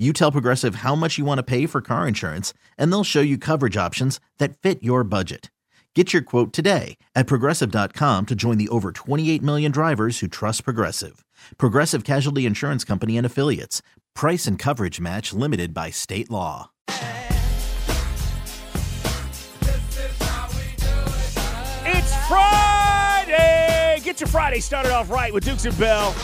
You tell Progressive how much you want to pay for car insurance, and they'll show you coverage options that fit your budget. Get your quote today at progressive.com to join the over 28 million drivers who trust Progressive. Progressive Casualty Insurance Company and Affiliates. Price and coverage match limited by state law. It's Friday! Get your Friday started off right with Dukes and Bell.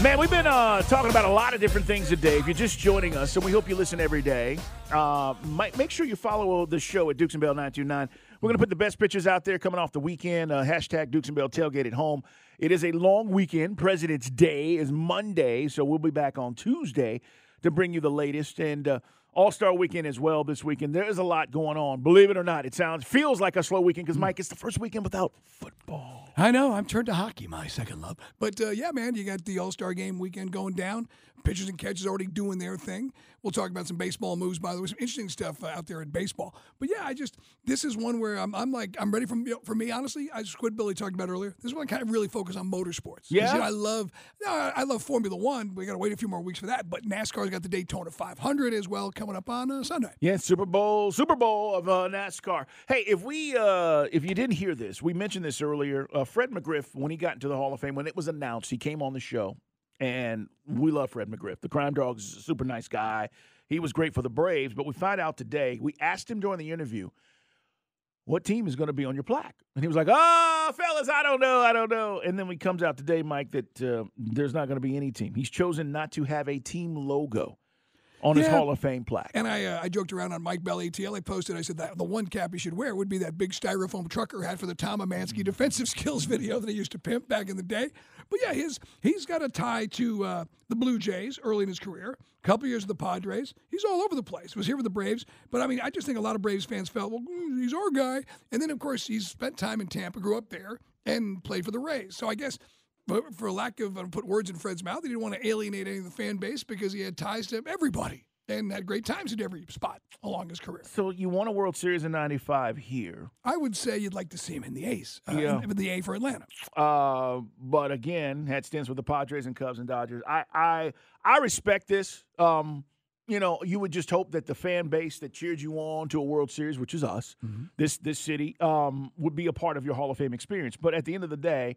Man, we've been uh, talking about a lot of different things today. If you're just joining us, so we hope you listen every day. Uh, make sure you follow the show at Dukes and Bell 929. We're going to put the best pictures out there coming off the weekend. Uh, hashtag Dukes and Bell tailgate at home. It is a long weekend. President's Day is Monday, so we'll be back on Tuesday to bring you the latest. And uh, All Star Weekend as well this weekend. There is a lot going on. Believe it or not, it sounds feels like a slow weekend because Mike, it's the first weekend without football. I know. I'm turned to hockey, my second love. But uh, yeah, man, you got the All Star Game weekend going down. Pitchers and catchers already doing their thing. We'll talk about some baseball moves, by the way, some interesting stuff uh, out there in baseball. But yeah, I just this is one where I'm, I'm like I'm ready from you know, for me honestly. I just quit Billy talked about earlier. This is one I kind of really focus on motorsports. Yeah? you know, I love you know, I I love Formula One. We got to wait a few more weeks for that. But NASCAR's got the Daytona 500 as well coming up on uh, Sunday. Yeah, Super Bowl, Super Bowl of uh, NASCAR. Hey, if we, uh, if you didn't hear this, we mentioned this earlier. Uh, Fred McGriff, when he got into the Hall of Fame, when it was announced, he came on the show, and we love Fred McGriff. The Crime Dog's a super nice guy. He was great for the Braves, but we find out today. We asked him during the interview, "What team is going to be on your plaque?" And he was like, "Oh, fellas, I don't know, I don't know." And then we comes out today, Mike, that uh, there's not going to be any team. He's chosen not to have a team logo on his Hall of Fame plaque. And I, uh, I joked around on Mike Bell ATL. I posted, I said that the one cap he should wear would be that big styrofoam trucker hat for the Tom Emanski defensive skills video that he used to pimp back in the day. But yeah, his he's got a tie to uh, the Blue Jays early in his career. A couple years with the Padres. He's all over the place. Was here with the Braves. But I mean, I just think a lot of Braves fans felt, well, mm, he's our guy. And then, of course, he's spent time in Tampa, grew up there, and played for the Rays. So I guess for, for lack of, I don't put words in Fred's mouth, he didn't want to alienate any of the fan base because he had ties to everybody and had great times at every spot along his career. So you won a World Series in '95 here, I would say you'd like to see him in the A's, uh, Yeah. in- the A for Atlanta. uh, but again, had stints with the Padres and Cubs and Dodgers. I I I respect this. Um, you know, you would just hope that the fan base that cheered you on to a World Series, which is us, this this city, um, would be a part of your Hall of Fame experience. But at the end of the day,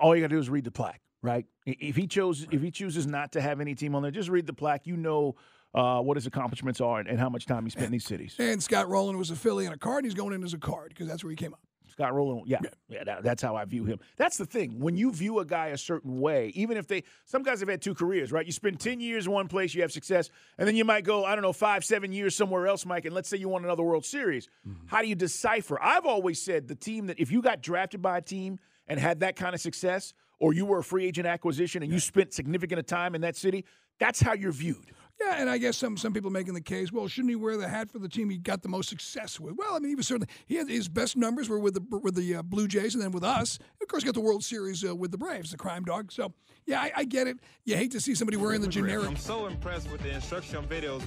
all you got to do is read the plaque, right? If he chose, if he chooses not to have any team on there, just read the plaque. You know. Uh, what his accomplishments are and, and how much time he spent in these cities. And Scott Rolen was a Philly and a card, and he's going in as a card because that's where he came up. Scott Rolen, yeah, yeah, that- that's how I view him. That's the thing. When you view a guy a certain way, even if they, some guys have had two careers, right? You spend ten years in one place, you have success, and then you might go, I don't know, five, seven years somewhere else, Mike. And let's say you won another World Series. How do you decipher? I've always said the team that if you got drafted by a team and had that kind of success, or you were a free agent acquisition and you spent significant time in that city, that's how you're viewed. Yeah, and I guess some some people making the case, well, shouldn't he wear the hat for the team he got the most success with? Well, I mean, he was certainly he had his best numbers were with the with the uh, Blue Jays, and then with us, of course, got the World Series uh, with the Braves, the Crime Dog. So yeah, I, I get it. You hate to see somebody wearing the generic. I'm so impressed with the instructional videos.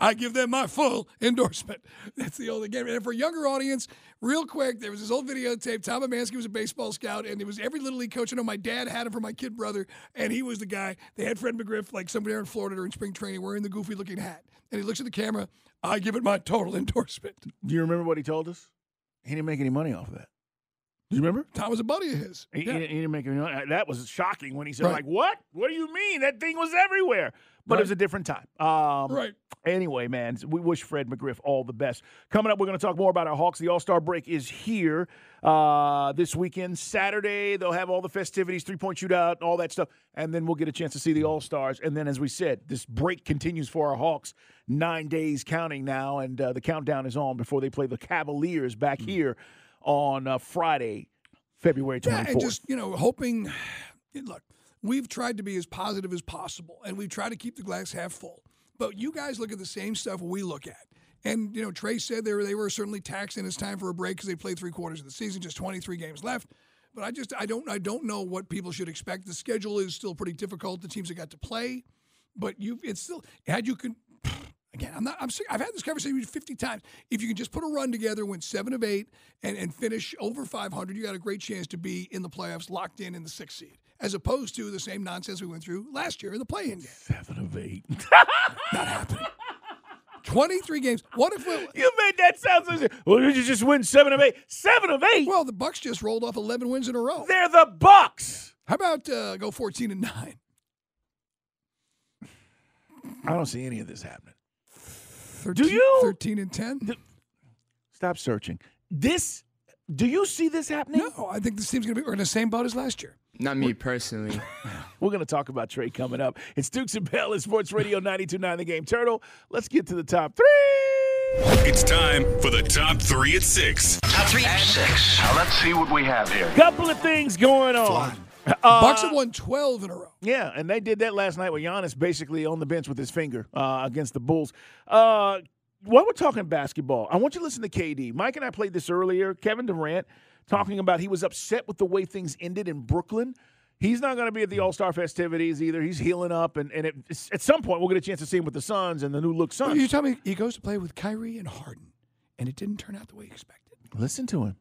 I give them my full endorsement. That's the only game. And for a younger audience, real quick, there was this old videotape. Tom Emanski was a baseball scout, and it was every little league coach. I know my dad had him for my kid brother, and he was the guy. They had Fred McGriff, like somebody there in Florida during spring training, wearing the goofy looking hat. And he looks at the camera. I give it my total endorsement. Do you remember what he told us? He didn't make any money off of that. Do you remember? Tom was a buddy of his. He, Yeah. he, he didn't make uh, That was shocking when he said, Right. "Like what? What do you mean? That thing was everywhere." But it was a different time. Um, Right. Anyway, man, we wish Fred McGriff all the best. Coming up, we're going to talk more about our Hawks. The All Star break is here uh, this weekend. Saturday, they'll have all the festivities, three point shootout, all that stuff. And then we'll get a chance to see the All Stars. And then, as we said, this break continues for our Hawks. Nine days counting now, and uh, the countdown is on before they play the Cavaliers back here on uh, Friday, February 24th. Yeah, and just you know, hoping. Look, we've tried to be as positive as possible, and we've tried to keep the glass half full. But you guys look at the same stuff we look at. And you know, Trae said they were they were certainly taxed, and it's time for a break because they played three quarters of the season, just 23 games left. But I just I don't I don't know what people should expect. The schedule is still pretty difficult. The teams that got to play, but you it's still had you can. Again, I'm not. I'm. I've had this conversation with you 50 times. If you can just put a run together, win seven of eight, and, and finish over 500, you got a great chance to be in the playoffs, locked in in the sixth seed, as opposed to the same nonsense we went through last year in the play-in game. seven of eight. Not happening. 23 games. What if we? you made that sound so. Well, did you just win seven of eight? Seven of eight. Well, the Bucks just rolled off 11 wins in a row. They're the Bucks. How about uh, go 14 and nine? I don't see any of this happening. 13, you? 13 and 10? Stop searching. This. Do you see this happening? No, I think this team's going to be we're in the same boat as last year. Not me personally. We're going to talk about Trae coming up. It's Dukes and Bell at Sports Radio 92.9 The Game. Turtle, let's get to the top three. It's time for the top three at six. Top three at six. Now let's see what we have here. Couple of things going on. Uh, Bucks have won 12 in a row. Yeah, and they did that last night with Giannis basically on the bench with his finger uh, against the Bulls. Uh, while we're talking basketball, I want you to listen to KD. Mike and I played this earlier. Kevin Durant talking about he was upset with the way things ended in Brooklyn. He's not going to be at the All Star festivities either. He's healing up, and, and it, at some point we'll get a chance to see him with the Suns and the new look Suns. You tell me he goes to play with Kyrie and Harden, and it didn't turn out the way he expected. Listen to him.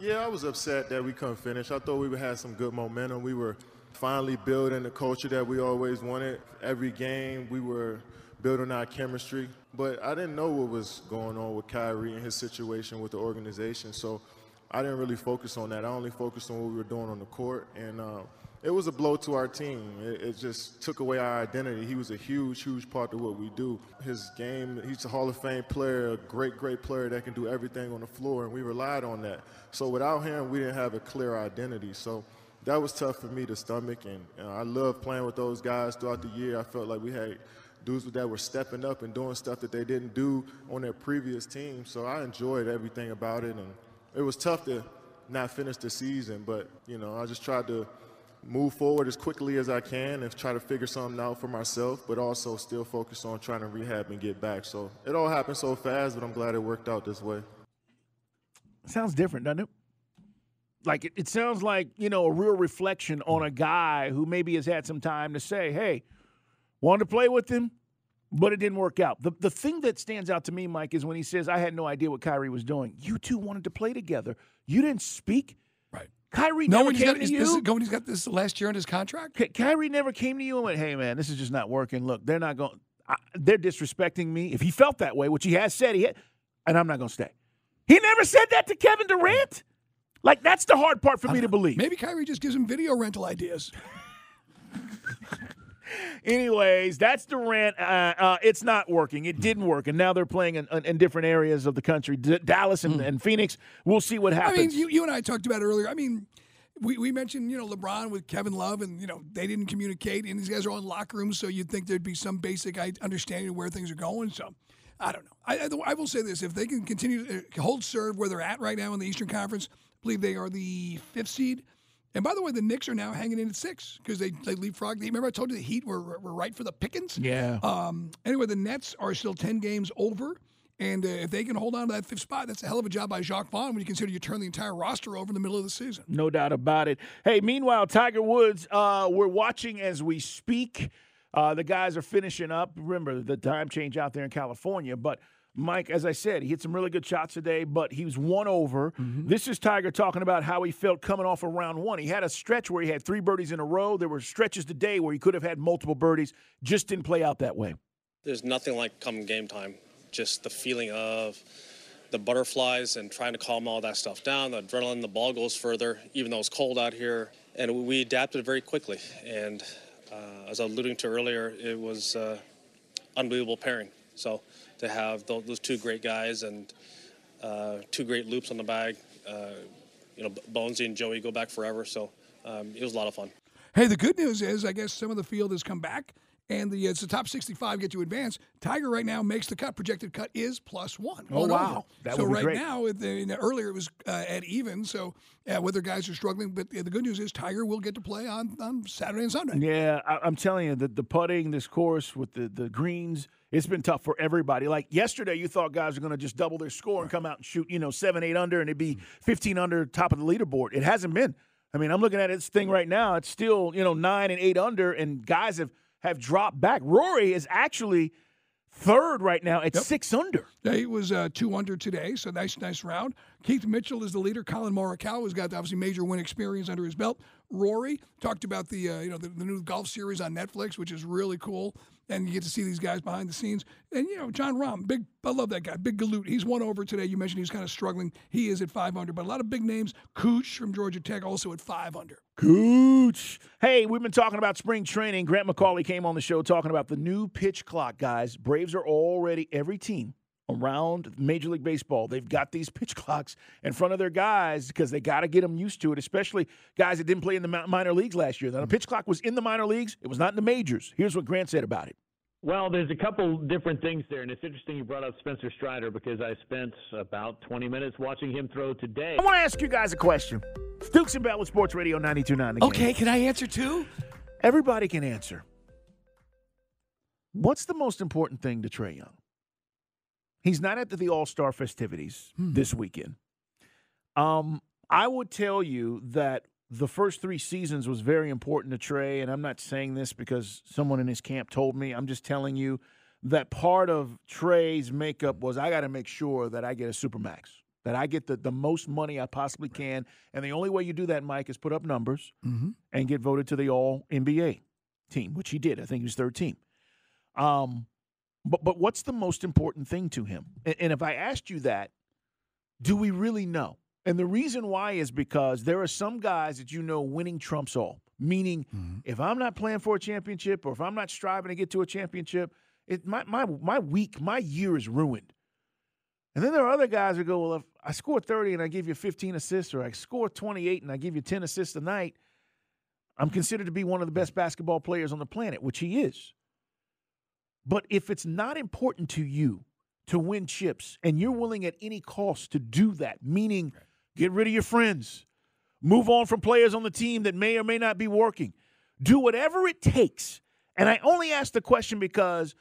Yeah, I was upset that we couldn't finish. I thought we had some good momentum. We were finally building the culture that we always wanted. Every game, we were building our chemistry. But I didn't know what was going on with Kyrie and his situation with the organization. So I didn't really focus on that. I only focused on what we were doing on the court. And uh, it was a blow to our team. It, it just took away our identity. He was a huge, huge part of what we do. His game, he's a Hall of Fame player, a great, great player that can do everything on the floor, and we relied on that. So without him, we didn't have a clear identity. So that was tough for me to stomach, and, and I love playing with those guys throughout the year. I felt like we had dudes that were stepping up and doing stuff that they didn't do on their previous team. So I enjoyed everything about it, and it was tough to not finish the season, but you know, I just tried to move forward as quickly as I can and try to figure something out for myself, but also still focus on trying to rehab and get back. So it all happened so fast, but I'm glad it worked out this way. sounds different, doesn't it? Like it, it sounds like you know a real reflection on a guy who maybe has had some time to say, "Hey, wanted to play with him, but it didn't work out." The the thing that stands out to me, Mike, is when he says, "I had no idea what Kyrie was doing." You two wanted to play together. You didn't speak. Kyrie No, never came got, to is, you. this he's got this last year on his contract. Ky- Kyrie never came to you and went, "Hey, man, this is just not working. Look, they're not going. They're disrespecting me." If he felt that way, which he has said, he had, and I'm not going to stay. He never said that to Kevin Durant. Like that's the hard part for me to believe. Maybe Kyrie just gives him video rental ideas. Anyways, that's Durant. Uh, uh, it's not working. It didn't work, and now they're playing in, in different areas of the country, D- Dallas and, and Phoenix. We'll see what happens. I mean, you, you and I talked about it earlier. I mean, we, we mentioned, you know, LeBron with Kevin Love, and, you know, they didn't communicate, and these guys are all in locker rooms, so you'd think there'd be some basic understanding of where things are going. So, I don't know. I, I, I will say this if they can continue to hold serve where they're at right now in the Eastern Conference, I believe they are the fifth seed. And by the way, the Knicks are now hanging in at six because they, they leapfrogged. Remember, I told you the Heat were, were right for the pickings? yeah. Um, anyway, the Nets are still 10 games over. And uh, if they can hold on to that fifth spot, that's a hell of a job by Jacque Vaughn when you consider you turn the entire roster over in the middle of the season. No doubt about it. Hey, meanwhile, Tiger Woods, uh, we're watching as we speak. Uh, the guys are finishing up. Remember the time change out there in California. But Mike, as I said, he hit some really good shots today, but he was one over. This is Tiger talking about how he felt coming off of round one. He had a stretch where he had three birdies in a row. There were stretches today where he could have had multiple birdies. Just didn't play out that way. There's nothing like come game time. Just the feeling of the butterflies and trying to calm all that stuff down. The adrenaline, the ball goes further, even though it's cold out here. And we adapted very quickly. And uh, as I was alluding to earlier, it was uh, unbelievable pairing. So to have those, two great guys and uh, two great loops on the bag, uh, you know, Bonesy and Joey go back forever. So um, it was a lot of fun. Hey, the good news is, I guess some of the field has come back, and the it's the top 65 get you advance. Tiger right now makes the cut. Projected cut is plus one. Oh, one wow. over. That so would be right great. now, the, in the- earlier it was uh, at even. So uh, whether guys are struggling, but uh, the good news is Tiger will get to play on, on Saturday and Sunday. Yeah, I, I'm telling you, the, the putting, this course with the, the greens, it's been tough for everybody. Like yesterday, you thought guys were going to just double their score and come out and shoot, you know, seven, eight under, and it'd be 15 under, top of the leaderboard. It hasn't been. I mean, I'm looking at this thing right now. It's still, you know, nine and eight under, and guys have, have dropped back. Rory is actually third right now at six under. Yeah, He was uh, two under today, so nice, nice round. Keith Mitchell is the leader. Collin Morikawa has got obviously major win experience under his belt. Rory talked about the uh, you know the, the new golf series on Netflix, which is really cool, and you get to see these guys behind the scenes. And you know Jon Rahm, big, I love that guy, big galoot. He's one over today. You mentioned he's kind of struggling. He is at five under, but a lot of big names. Cooch from Georgia Tech also at five under. Cooch. Hey, we've been talking about spring training. Grant McAuley came on the show talking about the new pitch clock, guys. Braves are already, every team around Major League Baseball, they've got these pitch clocks in front of their guys because they got to get them used to it, especially guys that didn't play in the minor leagues last year. Now, the mm-hmm. pitch clock was in the minor leagues, it was not in the majors. Here's what Grant said about it. Well, there's a couple different things there, and it's interesting you brought up Spencer Strider because I spent about 20 minutes watching him throw today. I want to ask you guys a question. It's Dukes and Bell with Sports Radio 92.9. Okay, can I answer too? Everybody can answer. What's the most important thing to Trae Young? He's not at the All Star festivities this weekend. Um, I would tell you that the first three seasons was very important to Trae, and I'm not saying this because someone in his camp told me. I'm just telling you that part of Trae's makeup was I got to make sure that I get a supermax, that I get the, the most money I possibly can, and the only way you do that, Mike, is put up numbers and get voted to the All NBA team, which he did. I think he was third team. Um, but but what's the most important thing to him? And, and if I asked you that, do we really know? And the reason why is because there are some guys that you know winning trumps all. Meaning, mm-hmm. if I'm not playing for a championship or if I'm not striving to get to a championship, it my my my week, my year is ruined. And then there are other guys who go, well, if I score 30 and I give you 15 assists, or I score 28 and I give you 10 assists a night, I'm considered to be one of the best basketball players on the planet, which he is. But if it's not important to you to win chips and you're willing at any cost to do that, meaning get rid of your friends, move on from players on the team that may or may not be working, do whatever it takes. And I only ask the question because,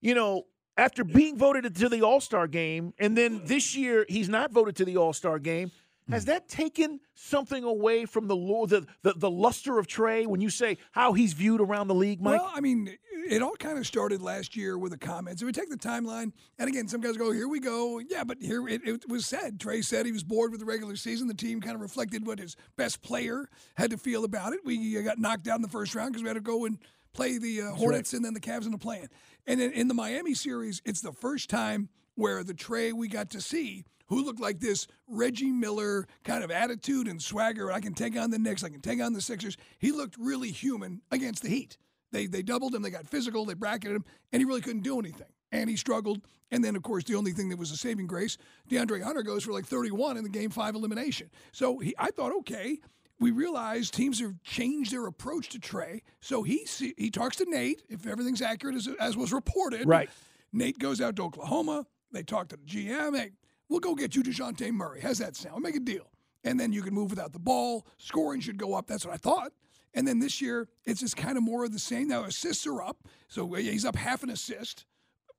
you know, after being voted to the All Star game, and then this year he's not voted to the All Star game. Has that taken something away from the, the the the luster of Trae when you say how he's viewed around the league, Mike? Well, I mean, it all kind of started last year with the comments. If we take the timeline, and again, some guys go, "Here we go." Yeah, but here it, it was said. Trae said he was bored with the regular season. The team kind of reflected what his best player had to feel about it. We uh, got knocked out in the first round because we had to go and play the uh, Hornets and then the Cavs in the play-in. And then in the Miami series, it's the first time where the Trae we got to see who looked like this Reggie Miller kind of attitude and swagger. I can take on the Knicks. I can take on the Sixers. He looked really human against the Heat. They they doubled him. They got physical. They bracketed him, and he really couldn't do anything. And he struggled. And then, of course, the only thing that was a saving grace, DeAndre Hunter goes for like 31 in the Game Five elimination. So he, I thought, okay, we realized teams have changed their approach to Trae. So he he talks to Nate if everything's accurate as, as was reported. Right. Nate goes out to Oklahoma. They talk to the GM. They, we'll go get you DeJounte Murray. How's that sound? We'll make a deal. And then you can move without the ball. Scoring should go up. That's what I thought. And then this year, it's just kind of more of the same. Now, assists are up. So he's up half an assist.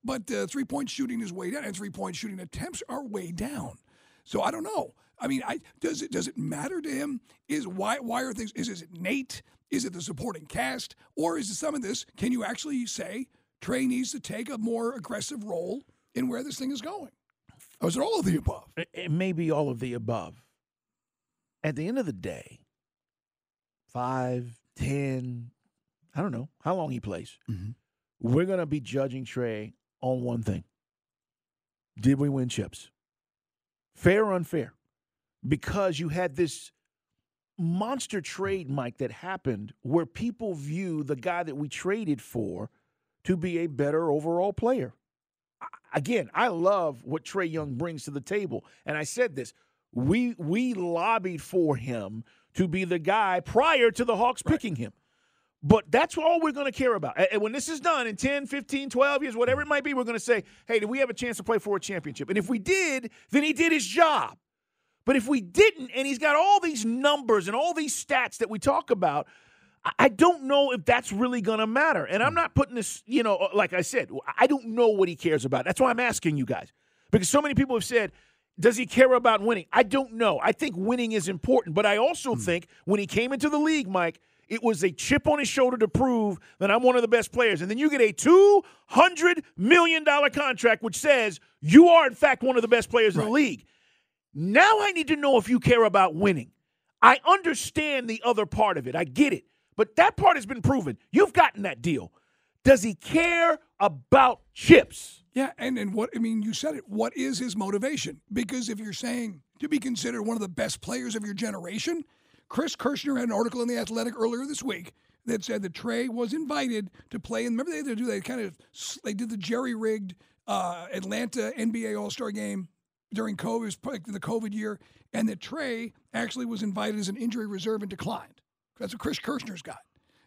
But uh, three point shooting is way down, and three point shooting attempts are way down. So I don't know. I mean, I does it does it matter to him? Is why why are things? Is, is it Nate? Is it the supporting cast, or is it some of this? Can you actually say Trae needs to take a more aggressive role in where this thing is going? Or is it all of the above? It, it may be all of the above. At the end of the day, five, ten, I don't know how long he plays. Mm-hmm. We're going to be judging Trae on one thing Did we win chips? fair or unfair, because you had this monster trade, Mike, that happened where people view the guy that we traded for to be a better overall player. Again, I love what Trae Young brings to the table. And I said this we we lobbied for him to be the guy prior to the Hawks right. picking him. But that's all we're going to care about. And when this is done in 10, 15, 12 years, whatever it might be, we're going to say, hey, did we have a chance to play for a championship? And if we did, then he did his job. But if we didn't, and he's got all these numbers and all these stats that we talk about, I don't know if that's really going to matter. And I'm not putting this, you know, like I said, I don't know what he cares about. That's why I'm asking you guys. Because so many people have said, does he care about winning? I don't know. I think winning is important. But I also hmm. think when he came into the league, Mike, it was a chip on his shoulder to prove that I'm one of the best players. And then you get a $200 million contract, which says you are, in fact, one of the best players right. in the league. Now I need to know if you care about winning. I understand the other part of it. I get it. But that part has been proven. You've gotten that deal. Does he care about chips? Yeah, and, and what I mean, you said it. What is his motivation? Because if you're saying to be considered one of the best players of your generation, Chris Kirschner had an article in the Athletic earlier this week that said that Trae was invited to play. And remember, they had to do they kind of they did the jerry rigged uh, Atlanta NBA All Star game during COVID, the COVID year, and that Trae actually was invited as an injury reserve and declined. That's what Chris Kirschner's got.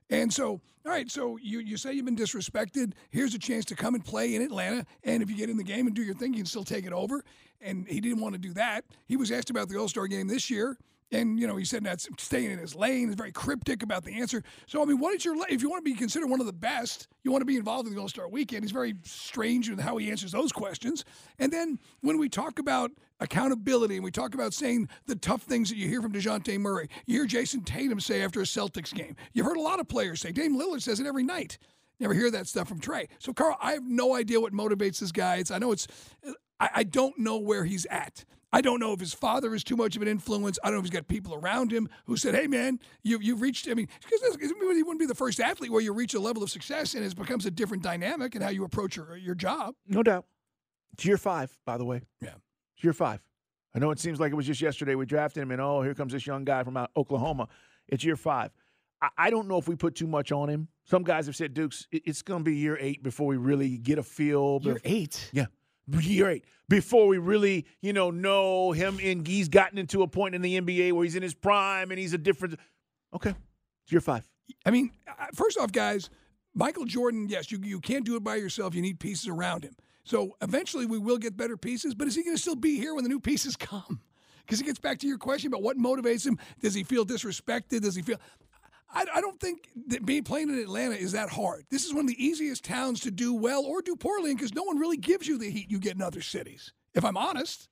And so, all right, so you, you say you've been disrespected. Here's a chance to come and play in Atlanta. And if you get in the game and do your thing, you can still take it over. And he didn't want to do that. He was asked about the All Star game this year. And, you know, he said that's staying in his lane. He's very cryptic about the answer. So, I mean, what is your, if you want to be considered one of the best, you want to be involved in the All Star weekend. He's very strange in how he answers those questions. And then when we talk about accountability and we talk about saying the tough things that you hear from DeJounte Murray, you hear Jayson Tatum say after a Celtics game. You've heard a lot of players say, Dame Lillard says it every night. Never hear that stuff from Trae. So, Carl, I have no idea what motivates this guy. It's, I know it's, I, I don't know where he's at. I don't know if his father is too much of an influence. I don't know if he's got people around him who said, "Hey, man, you you've reached." I mean, because he wouldn't be the first athlete where you reach a level of success and it becomes a different dynamic in how you approach your your job. No doubt. It's year five, by the way. Yeah, it's year five. I know it seems like it was just yesterday we drafted him, and oh, here comes this young guy from Oklahoma. It's year five. I, I don't know if we put too much on him. Some guys have said, Dukes, it's going to be year eight before we really get a feel. Year eight? Yeah eight before we really, you know, know him and he's gotten into a point in the NBA where he's in his prime and he's a different. Okay, it's year five. I mean, first off, guys, Michael Jordan, yes, you you can't do it by yourself. You need pieces around him. So eventually we will get better pieces, but is he going to still be here when the new pieces come? Because it gets back to your question about what motivates him. Does he feel disrespected? Does he feel? I, I don't think that being playing in Atlanta is that hard. This is one of the easiest towns to do well or do poorly in because no one really gives you the heat you get in other cities. If I'm honest.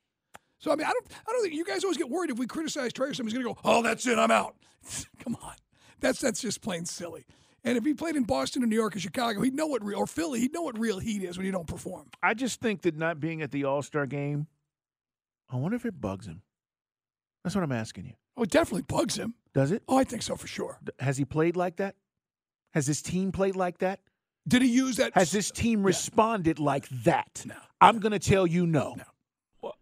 So I mean, I don't, I don't think you guys always get worried if we criticize Trae, somebody's to go, "Oh, that's it, I'm out." Come on, that's that's just plain silly. And if he played in Boston or New York or Chicago, he'd know what real or Philly, he'd know what real heat is when you don't perform. I just think that not being at the All Star game, I wonder if it bugs him. That's what I'm asking you. Oh, it definitely bugs him. Does it? Oh, I think so for sure. Has he played like that? Has his team played like that? Did he use that? Has this team responded yeah. like that? No. I'm going to tell you no. No. Well,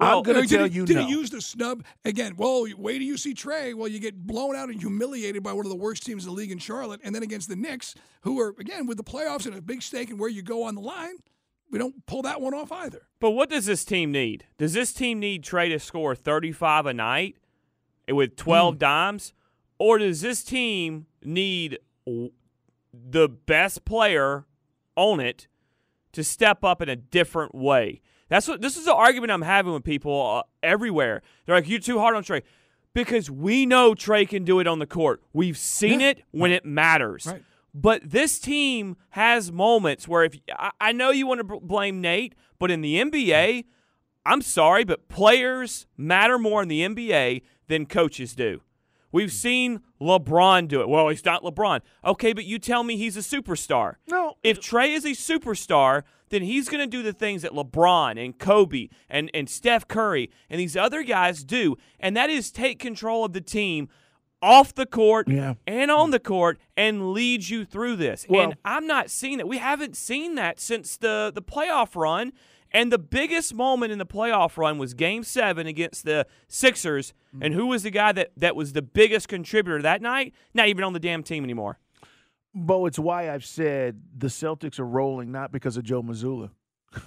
I'm going to tell he, you did no. Did he use the snub again? Well, wait till you see Trae. Well, you get blown out and humiliated by one of the worst teams in the league in Charlotte, and then against the Knicks, who are again with the playoffs and a big stake and where you go on the line. We don't pull that one off either. But what does this team need? Does this team need Trae to score 35 a night? With 12 mm. dimes? Or does this team need the best player on it to step up in a different way? That's what this is the argument I'm having with people uh, everywhere. They're like, "You're too hard on Trae," because we know Trae can do it on the court. We've seen yeah. it when it matters. Right. But this team has moments where if I, I know you want to blame Nate, but in the NBA, I'm sorry, but players matter more in the NBA than coaches do. We've hmm. seen LeBron do it. Well, he's not LeBron. Okay, but you tell me he's a superstar. No. If Trae is a superstar, then he's going to do the things that LeBron and Kobe and, and Steph Curry and these other guys do, and that is take control of the team off the court yeah. and on the court and lead you through this. Well, and I'm not seeing that. We haven't seen that since the, the playoff run And the biggest moment in the playoff run was game seven against the Sixers. Mm. And who was the guy that, that was the biggest contributor that night? Not even on the damn team anymore. Bo, it's why I've said the Celtics are rolling not because of Joe Mazzulla.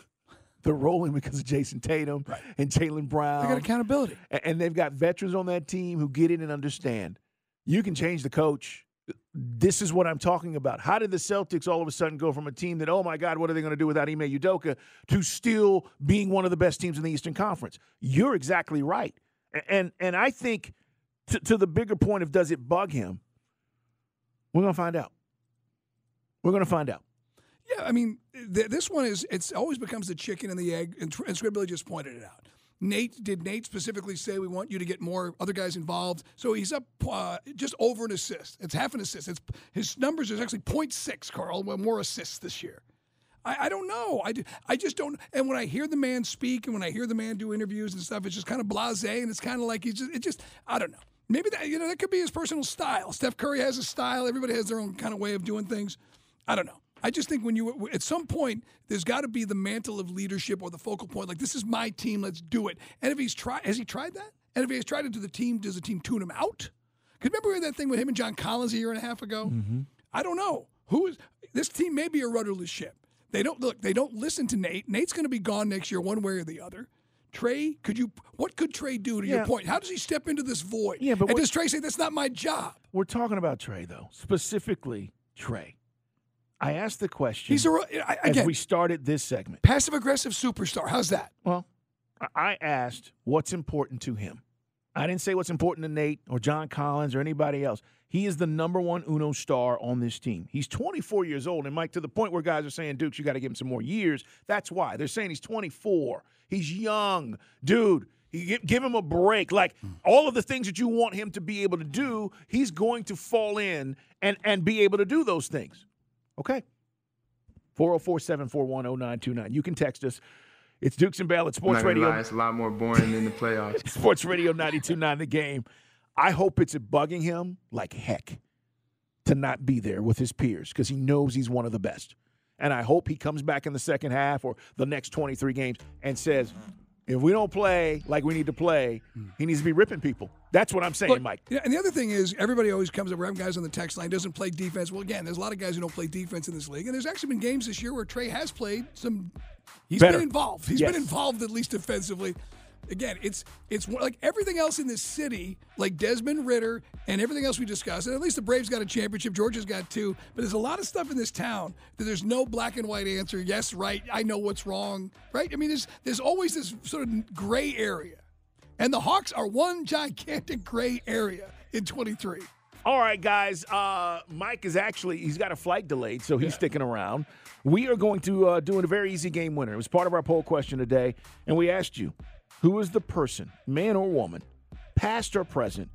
They're rolling because of Jayson Tatum and Jaylen Brown. They got accountability. And they've got veterans on that team who get it and understand. You can change the coach. This is what I'm talking about. How did the Celtics all of a sudden go from a team that, oh my God, what are they going to do without Ime Udoka, to still being one of the best teams in the Eastern Conference? You're exactly right. And and I think to, to the bigger point of does it bug him, we're going to find out. We're going to find out. Yeah, I mean, th- this one is it's always becomes the chicken and the egg, and, and Scribbly just pointed it out. Nate did Nate specifically say we want you to get more other guys involved? So he's up uh, just over an assist. It's half an assist. It's his numbers is actually 0.6, Carl, more assists this year. I, I don't know. I I just don't. And when I hear the man speak and when I hear the man do interviews and stuff, it's just kind of blasé and it's kind of like he's just. It just. I don't know. Maybe that you know that could be his personal style. Steph Curry has a style. Everybody has their own kind of way of doing things. I don't know. I just think when you at some point there's got to be the mantle of leadership or the focal point. Like this is my team. Let's do it. And if he's tried, has he tried that? And if he has tried it to the team, does the team tune him out? Because remember we had that thing with him and John Collins a year and a half ago. Mm-hmm. I don't know who is this team. May be a rudderless ship. They don't look. They don't listen to Nate. Nate's going to be gone next year, one way or the other. Trae, could you? What could Trae do? To Yeah. your point, how does he step into this void? Yeah, but and what- does Trae say that's not my job? We're talking about Trae, though, specifically Trae. I asked the question He's a I- as again we started this segment. passive aggressive superstar. How's that? Well, I- I asked what's important to him. I didn't say what's important to Nate or John Collins or anybody else. He is the number one Uno star on this team. He's 24 years old. And, Mike, to the point where guys are saying, Dukes, you got to give him some more years. That's why. They're saying he's 24. He's young. Dude, give him a break. Like, all of the things that you want him to be able to do, he's going to fall in and, and be able to do those things. Okay. 404 741 0929. You can text us. It's Dukes and Bell at Sports Radio. lie, it's a lot more boring than the playoffs. Sports Radio 92.9 The Game. I hope it's bugging him like heck to not be there with his peers because he knows he's one of the best. And I hope he comes back in the second half or the next 23 games and says, if we don't play like we need to play, he needs to be ripping people. That's what I'm saying, Look, Mike. Yeah, and the other thing is, everybody always comes up. We have guys on the text line doesn't play defense. Well, again, there's a lot of guys who don't play defense in this league, and there's actually been games this year where Trae has played some. He's Better. been involved. He's Yes. been involved at least defensively. Again, it's it's like everything else in this city, like Desmond Ridder and everything else we discussed. And at least the Braves got a championship. Georgia's got two. But there's a lot of stuff in this town that there's no black and white answer. Yes, right. I know what's wrong. Right. I mean, there's there's always this sort of gray area. And the Hawks are one gigantic gray area in 23. All right, guys. Uh, Mike is actually he's got a flight delayed, so he's sticking around. We are going to uh, do a very easy game winner. It was part of our poll question today, and we asked you, who is the person, man or woman, past or present,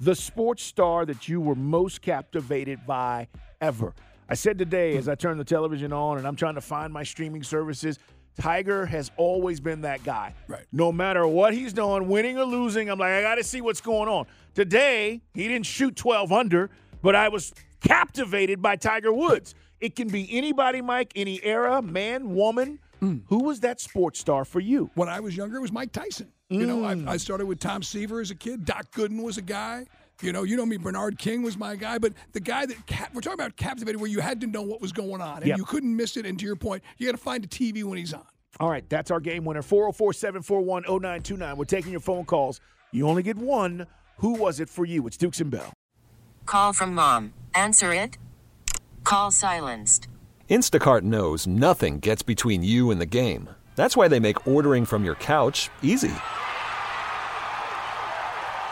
the sports star that you were most captivated by ever? I said today as I turned the television on and I'm trying to find my streaming services. Tiger has always been that guy. Right. No matter what he's doing, winning or losing, I'm like, I got to see what's going on. Today, he didn't shoot 12 under, but I was captivated by Tiger Woods. It can be anybody, Mike, any era, man, woman. Mm. Who was that sports star for you? When I was younger, it was Mike Tyson. You know, I, mm. I started with Tom Seaver as a kid. Doc Gooden was a guy. You know, you know me. Bernard King was my guy, but the guy that cap, we're talking about captivated, where you had to know what was going on and Yep. you couldn't miss it. And to your point, you got to find a TV when he's on. All right, that's our game winner. 404 741 0929. We're taking your phone calls. You only get one. Who was it for you? It's Dukes and Bell. Call from mom. Answer it. Call silenced. Instacart knows nothing gets between you and the game. That's why they make ordering from your couch easy.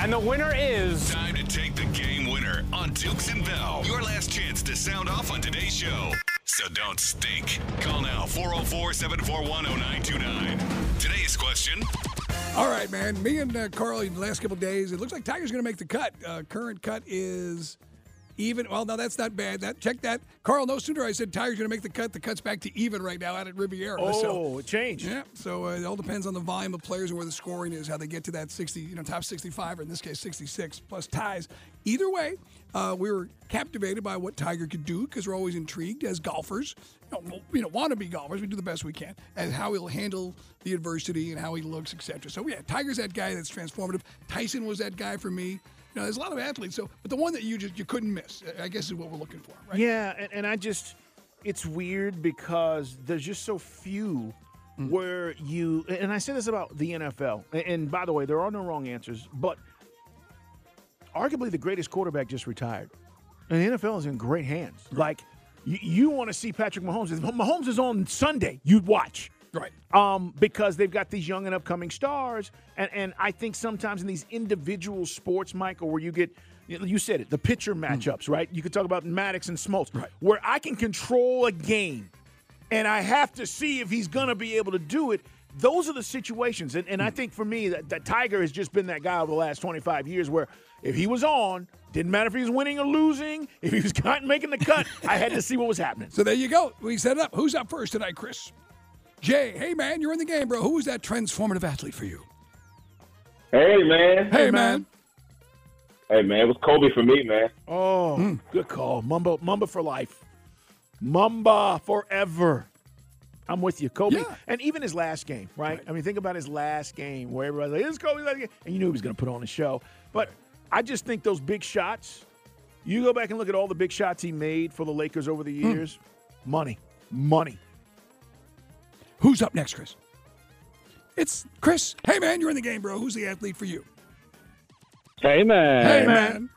And the winner is. Time to take the game winner on Dukes and Bell. Your last chance to sound off on today's show. So don't stink. Call now 404 741 0929. Today's question. All right, man. Me and uh, Carl in the last couple days, it looks like Tiger's going to make the cut. Uh, current cut is even. Well, no, that's not bad. That check that. Carl, no sooner I said Tiger's going to make the cut, the cut's back to even right now out at Riviera. Oh, so, it changed. Yeah. So uh, it all depends on the volume of players and where the scoring is, how they get to that 60, you know, top 65, or in this case, 66 plus ties. Either way, uh, we were captivated by what Tiger could do because we're always intrigued as golfers. You know, you know, be golfers, we do the best we can, and how he'll handle the adversity and how he looks, etc. So yeah, Tiger's that guy that's transformative. Tyson was that guy for me. You know, there's a lot of athletes. So, but the one that you just you couldn't miss, I guess, is what we're looking for, right? Yeah, and, and I just, it's weird because there's just so few mm. where you, and I say this about the NFL, and, and by the way, there are no wrong answers, but arguably the greatest quarterback just retired. And the NFL is in great hands. Like, you, you want to see Patrick Mahomes. If Mahomes is on Sunday, you'd watch. Right. Um, because they've got these young and upcoming stars. And, and I think sometimes in these individual sports, Michael, where you get, you said it, the pitcher matchups, right? You could talk about Maddux and Smoltz, right. where I can control a game and I have to see if he's going to be able to do it. Those are the situations. And, and I think for me, that, that Tiger has just been that guy over the last 25 years where if he was on, didn't matter if he was winning or losing, if he was making the cut, I had to see what was happening. So there you go. We set it up. Who's up first tonight, Chris? Jay, hey man, you're in the game, bro. Who is that transformative athlete for you? Hey, man. Hey, man. Hey, man. It was Kobe for me, man. Oh, hmm. good call. Mamba, Mamba for life. Mamba forever. I'm with you, Kobe. Yeah. And even his last game, right? I mean, think about his last game where everybody's like, "It's Kobe's last game," and you knew he was going to put on a show. But I just think those big shots. You go back and look at all the big shots he made for the Lakers over the hmm. years. Money, money. Who's up next, Chris? It's Chris. Hey man, you're in the game, bro. Who's the athlete for you? Hey, man. Hey man.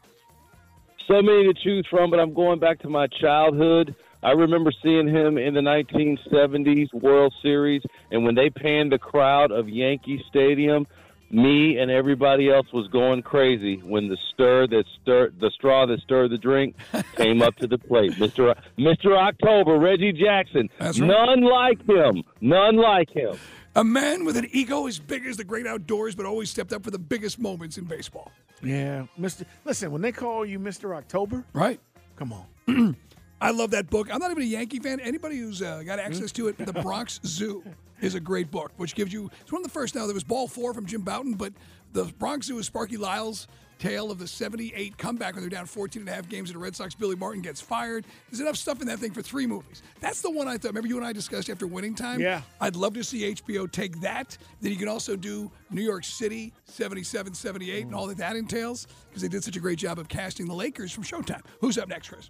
So many to choose from, but I'm going back to my childhood. I remember seeing him in the 1970s World Series, and when they panned the crowd of Yankee Stadium, me and everybody else was going crazy when the stir that stirred the straw that stirred the drink came up to the plate. Mr. Mr. October, Reggie Jackson. That's right. None like him. None like him. A man with an ego as big as the great outdoors, but always stepped up for the biggest moments in baseball. Yeah, Mister. Listen, when they call you Mister October, right? Come on. I love that book. I'm not even a Yankee fan. Anybody who's uh, got access to it, The Bronx Zoo is a great book, which gives you. It's one of the first. Now there was Ball Four from Jim Bouton, but the Bronx Zoo is Sparky Lyle's tale of the 78 comeback when they're down 14 and a half games to the Red Sox. Billy Martin gets fired. There's enough stuff in that thing for three movies. That's the one I thought. Remember you and I discussed after winning time? Yeah. I'd love to see HBO take that. Then you can also do New York City 77, 78 and all that that entails because they did such a great job of casting the Lakers from Showtime. Who's up next, Chris?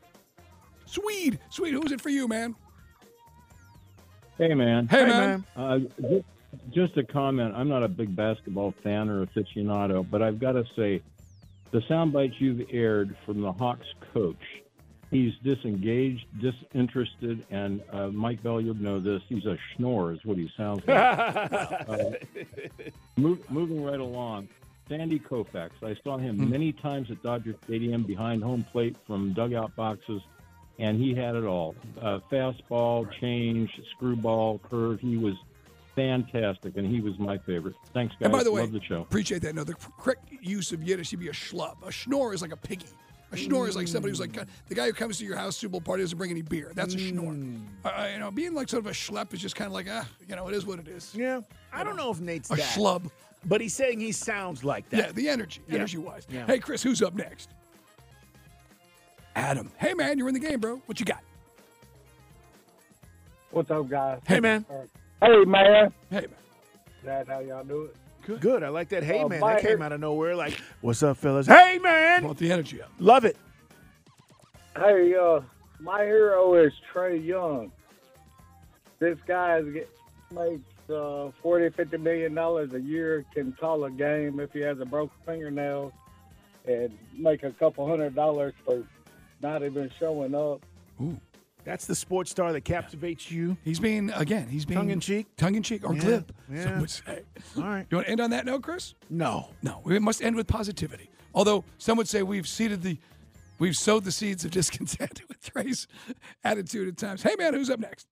Swede. Swede, who's it for you, man? Hey, man. Hey, man. Uh, just, just a comment. I'm not a big basketball fan or aficionado, but I've got to say, the sound bites you've aired from the Hawks coach, he's disengaged, disinterested, and uh, Mike Bell, you'll know this. He's a schnorr, is what he sounds like. uh, move, moving right along, Sandy Koufax. I saw him many times at Dodger Stadium behind home plate from dugout boxes, and he had it all: uh, fastball, change, screwball, curve. He was fantastic, and he was my favorite. Thanks, guys. And by the way, love the show. appreciate that. No, the correct use of Yiddish should be a schlub. A schnorr is like a piggy. A schnorr is like somebody who's like the guy who comes to your house Super Bowl party doesn't bring any beer. That's a schnorr. Mm. Uh, you know, being like sort of a schlep is just kind of like ah, you know, it is what it is. Yeah, I don't know if Nate's a that. schlub. But he's saying he sounds like that. Yeah, the energy, Yeah. energy wise. Yeah. Hey, Chris, who's up next? Adam. Hey, man, you're in the game, bro. What you got? What's up, guys? Hey, man. Hey, man. Hey, man. That's how y'all do it. Good. I like that. Hey, Uh, man. That came out of nowhere. Like, what's up, fellas? Hey, man. Want the energy up. Love it. Hey, uh, my hero is Trae Young. This guy is get, makes uh, 40 50 million dollars a year, can call a game if he has a broken fingernail, and make a couple hundred dollars for not even showing up. Ooh. That's the sports star that captivates you. He's being again. He's being tongue in cheek, tongue in cheek, or Yeah, glib. yeah. Some would say. All right. You want to end on that note, Chris? No. No. We must end with positivity. Although some would say we've seeded the, we've sowed the seeds of discontent with Trae's attitude at times. Hey, man, who's up next?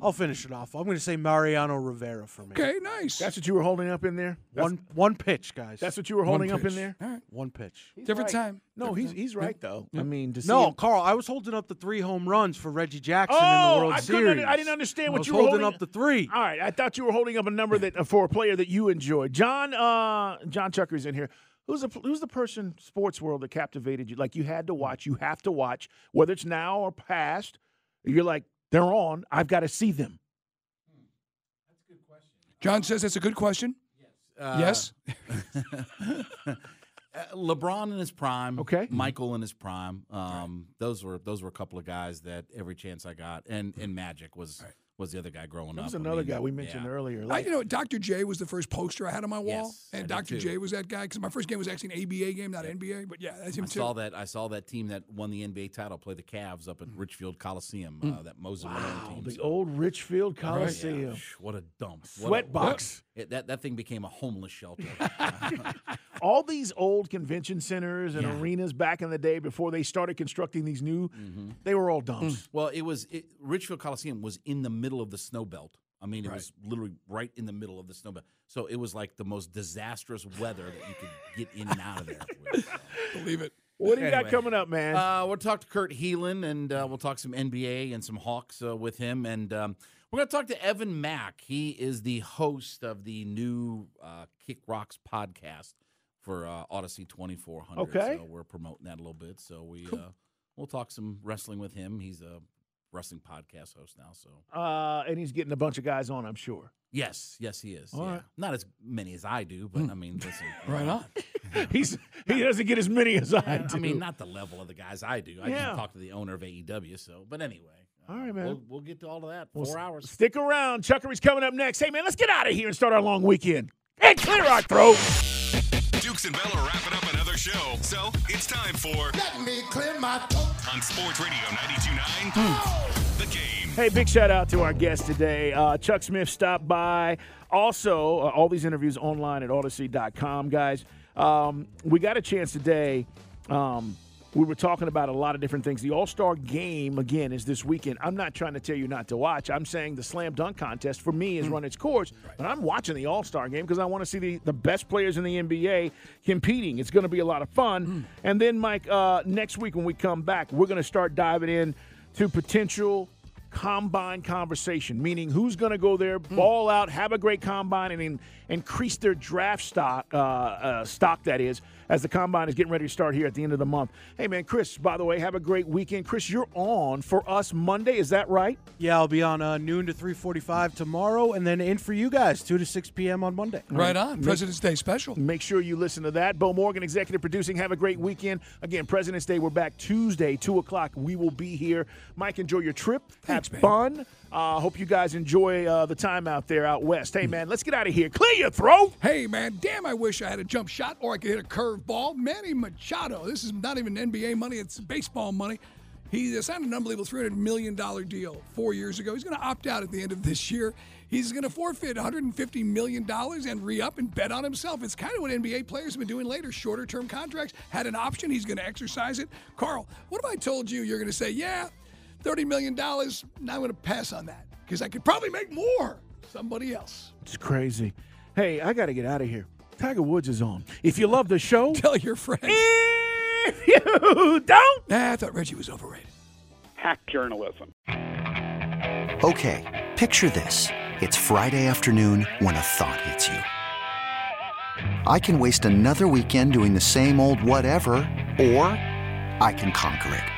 I'll finish it off. I'm going to say Mariano Rivera for me. Okay, nice. That's what you were holding up in there. That's- One one pitch, guys. That's what you were holding up in there. All right. One pitch. Different right. time. No, Different he's time. he's Yeah. right though. Yeah. I mean, to see No, him- Carl, I was holding up the three home runs for Reggie Jackson in Oh, the World I Series. under- I didn't understand I what was you were holding holding up the three. All right, I thought you were holding up a number that for a player that you enjoy. John, uh, John Chucker's in here. Who's the who's the person sports world that captivated you? Like you had to watch, you have to watch, whether it's now or past. You're like they're on. I've got to see them. That's a good question. John says that's a good question. Uh, yes. uh, LeBron in his prime. Okay. Michael in his prime. Um, those were those were a couple of guys that every chance I got, and and Magic was was the other guy growing There up. was I another mean, guy we mentioned yeah. earlier. I, you know, Dr. J was the first poster I had on my wall, Yes, and did Dr. J was that guy because my first game was actually an ABA game, not NBA. But yeah, that's him I too. saw that. I saw that team that won the NBA title play the Cavs up at Richfield Coliseum. Mm. Uh, that Moses Malone team. the So- old Richfield Yeah, Coliseum. psh, what a dump! Sweat what a, box. It, that that thing became a homeless shelter. All these old convention centers and Yeah. arenas back in the day before they started constructing these new, they were all dumps. Well, it was it, Richfield Coliseum was in the middle of the snow belt. I mean, it Right. was literally right in the middle of the snow belt. So it was like the most disastrous weather that you could get in and out of there. With. Believe it. What do you got coming up, man? Uh, we'll talk to Kurt Heelan and uh, we'll talk some NBA and some Hawks uh, with him. And um, we're going to talk to Evan Mack. He is the host of the new uh, Kick Rocks podcast for uh, Audacy 2400. Okay. So we're promoting that a little bit. So we, uh, we'll talk some wrestling with him. He's a wrestling podcast host now. So Uh, and he's getting a bunch of guys on, I'm sure. yes, yes, he is. All yeah. right. Not as many as I do, but I mean, listen. Right on. He's he doesn't get as many as I do. I mean, not the level of the guys I do. I Yeah. just talk to the owner of AEW. So, but anyway. All right, man. We'll, we'll get to all of that. Well, Four s- hours. Stick around. Chuckery's coming up next. Hey, man, let's get out of here and start our long weekend. And clear our throat. Dukes and Bell are wrapping up another show, so it's time for Let me clear my throat. on Sports Radio 92.9 The Game. Hey, big shout out to our guest today. Uh, Chuck Smith stopped by. Also, uh, all these interviews online at Audacy.com, guys. Um, we got a chance today. Um, we were talking about a lot of different things. The All Star game, again, is this weekend. I'm not trying to tell you not to watch. I'm saying the slam dunk contest for me has run its course, but I'm watching the All Star game because I want to see the, the best players in the NBA competing. It's going to be a lot of fun. And then, Mike, uh, next week when we come back, we're going to start diving in to potential combine conversation, meaning who's going to go there, ball out, have a great combine, and in, increase their draft stock, uh, uh, stock that is, as the combine is getting ready to start here at the end of the month. Hey, man, Chris, by the way, have a great weekend. Chris, you're on for us Monday, is that right? Yeah, I'll be on uh, noon to 3:45 tomorrow, and then in for you guys 2 to 6 p.m. on Monday. Right on. President's Day special. Make sure you listen to that. Bo Morgan, executive producing. Have a great weekend. Again, President's Day. We're back Tuesday, two o'clock. We will be here. Mike, enjoy your trip. Thanks, Have fun. Uh, hope you guys enjoy uh, the time out there out west. Hey, man, let's get out of here. Clear your throat. Hey, man, damn, I wish I had a jump shot or I could hit a curveball. Manny Machado, this is not even NBA money, it's baseball money. He signed an unbelievable $300 million deal four years ago. He's going to opt out at the end of this year. He's going to forfeit $150 million and re up and bet on himself. It's kind of what NBA players have been doing later shorter term contracts. Had an option, he's going to exercise it. Carl, what if I told you you're going to say, yeah, $30 million, now I'm going to pass on that because I could probably make more somebody else. It's crazy. Hey, I got to get out of here. Tiger Woods is on. If you love the show, Tell your friends. if you don't. Nah, I thought Reggie was overrated. Hack journalism. Okay, picture this. It's Friday afternoon when a thought hits you. I can waste another weekend doing the same old whatever, or I can conquer it.